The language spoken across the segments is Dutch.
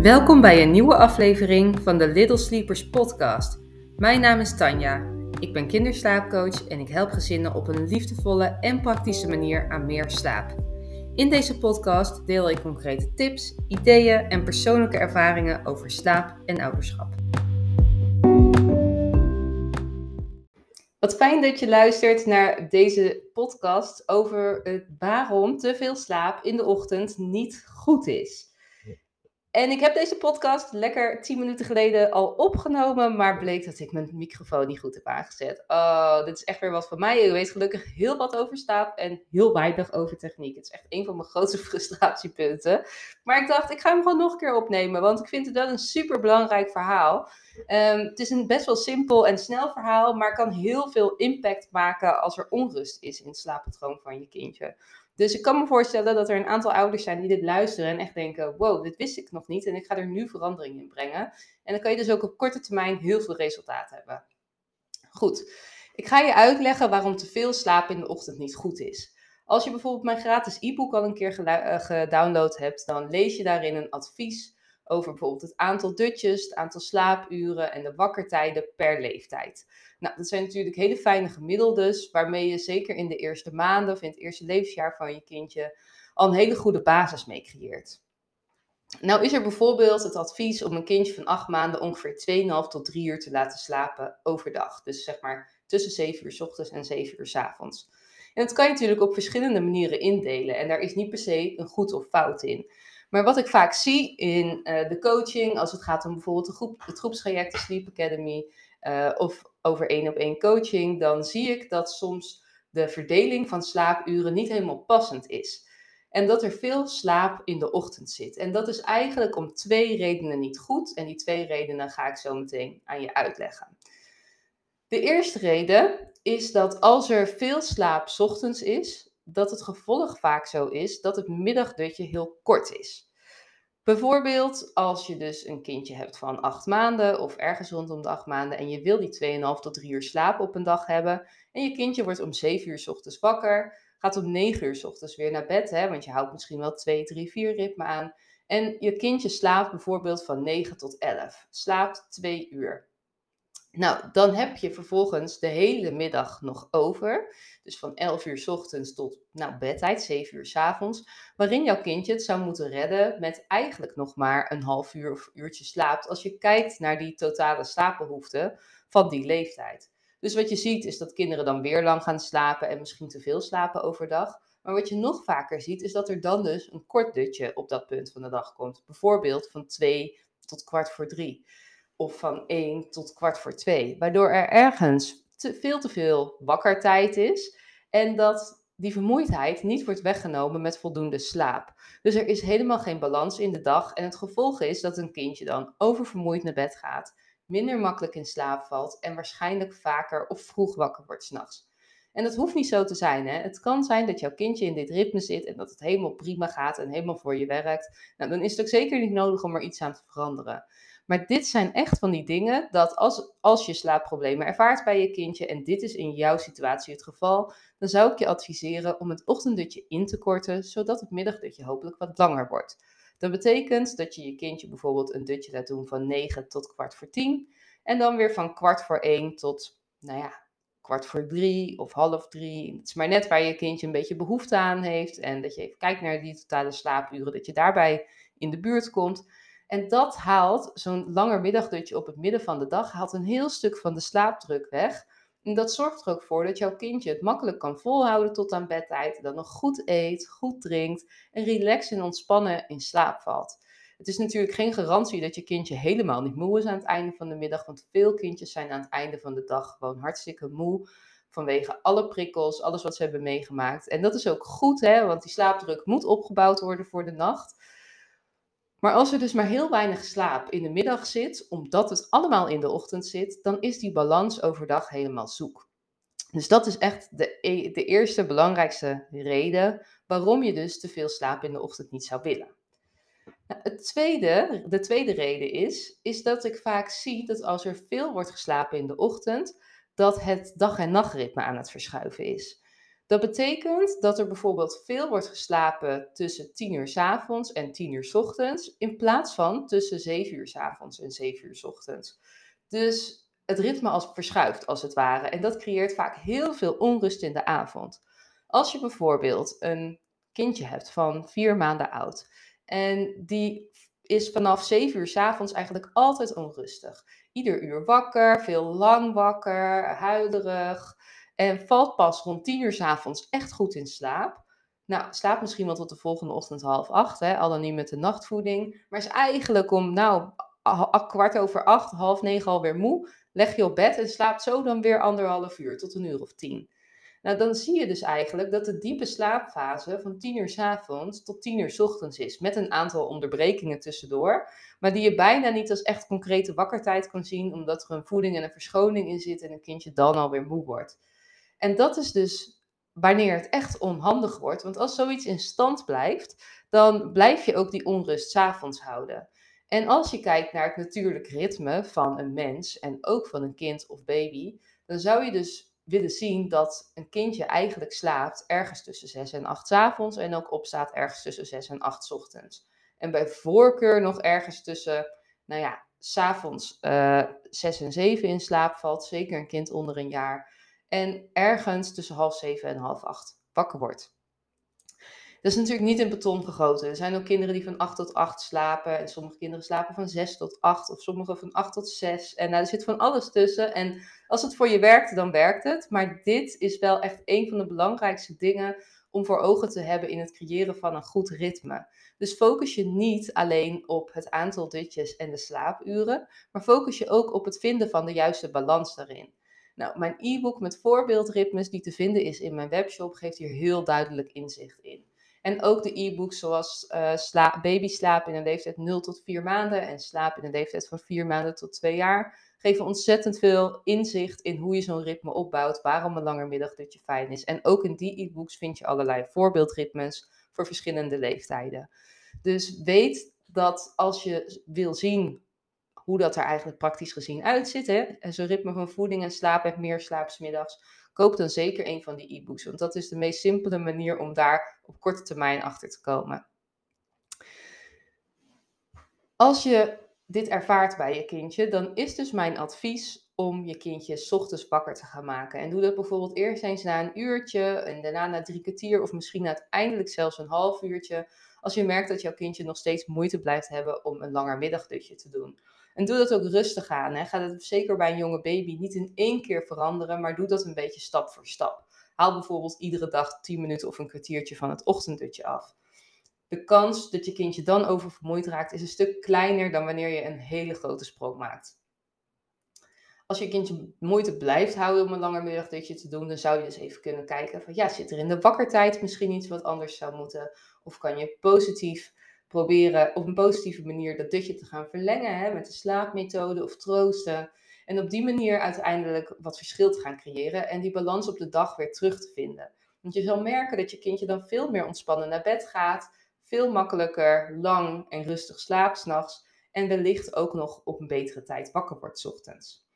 Welkom bij een nieuwe aflevering van de Little Sleepers podcast. Mijn naam is Tanja. Ik ben kinderslaapcoach en ik help gezinnen op een liefdevolle en praktische manier aan meer slaap. In deze podcast deel ik concrete tips, ideeën en persoonlijke ervaringen over slaap en ouderschap. Wat fijn dat je luistert naar deze podcast over het waarom te veel slaap in de ochtend niet goed is. En ik heb deze podcast lekker 10 minuten geleden al opgenomen, maar bleek dat ik mijn microfoon niet goed heb aangezet. Oh, dit is echt weer wat van mij. Je weet gelukkig heel wat over slaap en heel weinig over techniek. Het is echt een van mijn grootste frustratiepunten. Maar ik dacht, ik ga hem gewoon nog een keer opnemen, want ik vind het wel een super belangrijk verhaal. Ehm, het is een best wel simpel en snel verhaal, maar kan heel veel impact maken als er onrust is in het slaappatroon van je kindje. Dus ik kan me voorstellen dat er een aantal ouders zijn die dit luisteren en echt denken: wow, dit wist ik nog niet en ik ga er nu verandering in brengen. En dan kan je dus ook op korte termijn heel veel resultaat hebben. Goed, ik ga je uitleggen waarom te veel slapen in de ochtend niet goed is. Als je bijvoorbeeld mijn gratis e-book al een keer eh, gedownload hebt, dan lees je daarin een advies over bijvoorbeeld het aantal dutjes, het aantal slaapuren en de wakkertijden per leeftijd. Nou, dat zijn natuurlijk hele fijne gemiddeldes, waarmee je zeker in de eerste maanden of in het eerste levensjaar van je kindje al een hele goede basis mee creëert. Nou is er bijvoorbeeld het advies om een kindje van 8 maanden ongeveer 2,5 tot 3 uur te laten slapen overdag. Dus zeg maar tussen 7 uur s ochtends en 7 uur s avonds. En dat kan je natuurlijk op verschillende manieren indelen. En daar is niet per se een goed of fout in. Maar wat ik vaak zie in uh, de coaching, als het gaat om bijvoorbeeld de groep, het groepstraject, de Sleep Academy, uh, of over één op één coaching, dan zie ik dat soms de verdeling van slaapuren niet helemaal passend is. En dat er veel slaap in de ochtend zit. En dat is eigenlijk om twee redenen niet goed. En die twee redenen ga ik zo meteen aan je uitleggen. De eerste reden is dat als er veel slaap ochtends is, dat het gevolg vaak zo is dat het middagdutje heel kort is. Bijvoorbeeld als je dus een kindje hebt van 8 maanden of ergens rondom de 8 maanden en je wil die 2,5 tot 3 uur slaap op een dag hebben en je kindje wordt om 7 uur ochtends wakker, gaat om 9 uur ochtends weer naar bed, hè, want je houdt misschien wel 2, 3, 4 ritme aan en je kindje slaapt bijvoorbeeld van 9 tot 11, slaapt 2 uur. Nou, dan heb je vervolgens de hele middag nog over. Dus van 11 uur s ochtends tot nou, bedtijd, 7 uur s avonds. Waarin jouw kindje het zou moeten redden met eigenlijk nog maar een half uur of uurtje slaapt. Als je kijkt naar die totale slaapbehoeften van die leeftijd. Dus wat je ziet is dat kinderen dan weer lang gaan slapen en misschien te veel slapen overdag. Maar wat je nog vaker ziet is dat er dan dus een kort dutje op dat punt van de dag komt. Bijvoorbeeld van 2 tot kwart voor 3 of van 1 tot kwart voor 2. Waardoor er ergens te, veel te veel wakkertijd is en dat die vermoeidheid niet wordt weggenomen met voldoende slaap. Dus er is helemaal geen balans in de dag en het gevolg is dat een kindje dan oververmoeid naar bed gaat, minder makkelijk in slaap valt en waarschijnlijk vaker of vroeg wakker wordt s'nachts. En dat hoeft niet zo te zijn. Hè? Het kan zijn dat jouw kindje in dit ritme zit en dat het helemaal prima gaat en helemaal voor je werkt. Nou, dan is het ook zeker niet nodig om er iets aan te veranderen. Maar dit zijn echt van die dingen dat als, als je slaapproblemen ervaart bij je kindje en dit is in jouw situatie het geval, dan zou ik je adviseren om het ochtenddutje in te korten, zodat het middagdutje hopelijk wat langer wordt. Dat betekent dat je je kindje bijvoorbeeld een dutje laat doen van 9 tot kwart voor 10 en dan weer van kwart voor 1 tot, nou ja, kwart voor 3 of half 3. Het is maar net waar je kindje een beetje behoefte aan heeft en dat je even kijkt naar die totale slaapuren, dat je daarbij in de buurt komt. En dat haalt zo'n langer middagdutje op het midden van de dag, haalt een heel stuk van de slaapdruk weg. En dat zorgt er ook voor dat jouw kindje het makkelijk kan volhouden tot aan bedtijd, dan nog goed eet, goed drinkt en relaxed en ontspannen in slaap valt. Het is natuurlijk geen garantie dat je kindje helemaal niet moe is aan het einde van de middag, want veel kindjes zijn aan het einde van de dag gewoon hartstikke moe vanwege alle prikkels, alles wat ze hebben meegemaakt. En dat is ook goed, hè, want die slaapdruk moet opgebouwd worden voor de nacht. Maar als er dus maar heel weinig slaap in de middag zit, omdat het allemaal in de ochtend zit, dan is die balans overdag helemaal zoek. Dus dat is echt de, e, de eerste belangrijkste reden waarom je dus te veel slaap in de ochtend niet zou willen. Nou, het tweede, de tweede reden is, is dat ik vaak zie dat als er veel wordt geslapen in de ochtend, dat het dag- en nachtritme aan het verschuiven is. Dat betekent dat er bijvoorbeeld veel wordt geslapen tussen 10 uur s avonds en 10 uur s ochtends, in plaats van tussen 7 uur s avonds en 7 uur s ochtends. Dus het ritme als verschuift als het ware. En dat creëert vaak heel veel onrust in de avond. Als je bijvoorbeeld een kindje hebt van vier maanden oud en die is vanaf 7 uur s avonds eigenlijk altijd onrustig. Ieder uur wakker, veel lang wakker, huilerig. En valt pas rond 10 uur s avonds echt goed in slaap. Nou, slaapt misschien wel tot de volgende ochtend half acht, hè, al dan niet met de nachtvoeding. Maar is eigenlijk om, nou, kwart over acht, half negen alweer moe. Leg je op bed en slaapt zo dan weer anderhalf uur tot een uur of tien. Nou, dan zie je dus eigenlijk dat de diepe slaapfase van 10 uur s avonds tot 10 uur s ochtends is. Met een aantal onderbrekingen tussendoor. Maar die je bijna niet als echt concrete wakkertijd kan zien, omdat er een voeding en een verschoning in zit en een kindje dan alweer moe wordt. En dat is dus wanneer het echt onhandig wordt. Want als zoiets in stand blijft, dan blijf je ook die onrust s'avonds houden. En als je kijkt naar het natuurlijk ritme van een mens en ook van een kind of baby, dan zou je dus willen zien dat een kindje eigenlijk slaapt ergens tussen 6 en 8 avonds en ook opstaat ergens tussen 6 en 8 ochtends. En bij voorkeur nog ergens tussen, nou ja, s'avonds uh, 6 en 7 in slaap valt, zeker een kind onder een jaar. En ergens tussen half 7 en half 8 wakker wordt. Dat is natuurlijk niet in beton gegoten. Er zijn ook kinderen die van 8 tot 8 slapen. En sommige kinderen slapen van 6 tot 8. Of sommige van 8 tot 6. En nou, er zit van alles tussen. En als het voor je werkt, dan werkt het. Maar dit is wel echt een van de belangrijkste dingen om voor ogen te hebben in het creëren van een goed ritme. Dus focus je niet alleen op het aantal dutjes en de slaapuren, maar focus je ook op het vinden van de juiste balans daarin. Nou, mijn e-book met voorbeeldritmes die te vinden is in mijn webshop geeft hier heel duidelijk inzicht in. En ook de e-books zoals sla baby slaap in een leeftijd 0 tot 4 maanden en slaap in een leeftijd van 4 maanden tot 2 jaar geven ontzettend veel inzicht in hoe je zo'n ritme opbouwt, waarom een langer middagdutje fijn is. En ook in die e-books vind je allerlei voorbeeldritmes voor verschillende leeftijden. Dus weet dat als je wil zien hoe dat er eigenlijk praktisch gezien uitziet, hè, zo'n ritme van voeding en slaap en meer slaapsmiddags, koop dan zeker een van die e-books. Want dat is de meest simpele manier om daar op korte termijn achter te komen. Als je dit ervaart bij je kindje, dan is dus mijn advies om je kindje s ochtends wakker te gaan maken. En doe dat bijvoorbeeld eerst eens na een uurtje en daarna na drie kwartier of misschien uiteindelijk zelfs een half uurtje. Als je merkt dat jouw kindje nog steeds moeite blijft hebben om een langer middagdutje te doen. En doe dat ook rustig aan. Hè. Ga dat zeker bij een jonge baby niet in één keer veranderen, maar doe dat een beetje stap voor stap. Haal bijvoorbeeld iedere dag 10 minuten of een kwartiertje van het ochtenddutje af. De kans dat je kindje dan oververmoeid raakt is een stuk kleiner dan wanneer je een hele grote sprong maakt. Als je kindje moeite blijft houden om een langer middagdutje te doen, dan zou je dus even kunnen kijken van ja, zit er in de wakkertijd misschien iets wat anders zou moeten? Of kan je positief proberen op een positieve manier dat dutje te gaan verlengen hè, met de slaapmethode of troosten. En op die manier uiteindelijk wat verschil te gaan creëren en die balans op de dag weer terug te vinden. Want je zal merken dat je kindje dan veel meer ontspannen naar bed gaat, veel makkelijker, lang en rustig slaapt s'nachts en wellicht ook nog op een betere tijd wakker wordt s ochtends.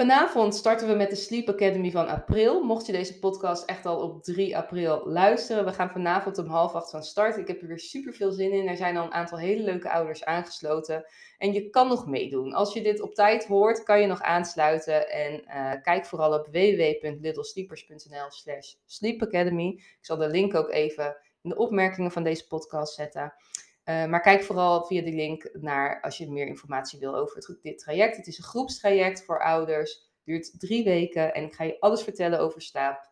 Vanavond starten we met de Sleep Academy van april. Mocht je deze podcast echt al op 3 april luisteren, we gaan vanavond om half acht van start. Ik heb er weer super veel zin in. Er zijn al een aantal hele leuke ouders aangesloten. En je kan nog meedoen. Als je dit op tijd hoort, kan je nog aansluiten. En uh, kijk vooral op www.littlesleepers.nl slash sleepacademy. Ik zal de link ook even in de opmerkingen van deze podcast zetten. Uh, maar kijk vooral via die link naar als je meer informatie wil over het, dit traject. Het is een groepstraject voor ouders. Duurt drie weken en ik ga je alles vertellen over slaap.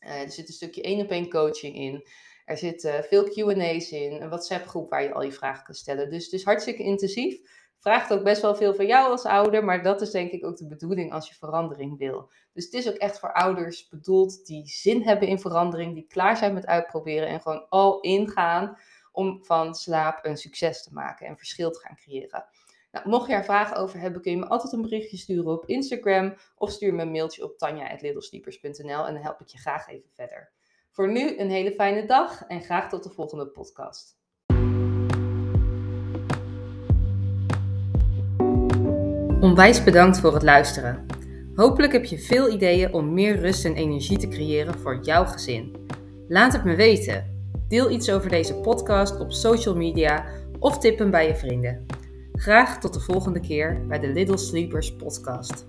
Uh, er zit een stukje één op één coaching in. Er zitten uh, veel QA's in. Een WhatsApp groep waar je al je vragen kan stellen. Dus het is hartstikke intensief. Vraagt ook best wel veel van jou als ouder. Maar dat is denk ik ook de bedoeling als je verandering wil. Dus het is ook echt voor ouders bedoeld die zin hebben in verandering. Die klaar zijn met uitproberen en gewoon al ingaan om van slaap een succes te maken en verschil te gaan creëren. Nou, mocht je er vragen over hebben, kun je me altijd een berichtje sturen op Instagram of stuur me een mailtje op tanja.littlesleepers.nl en dan help ik je graag even verder. Voor nu een hele fijne dag en graag tot de volgende podcast. Onwijs bedankt voor het luisteren. Hopelijk heb je veel ideeën om meer rust en energie te creëren voor jouw gezin. Laat het me weten. Deel iets over deze podcast op social media of tip hem bij je vrienden. Graag tot de volgende keer bij de Little Sleepers podcast.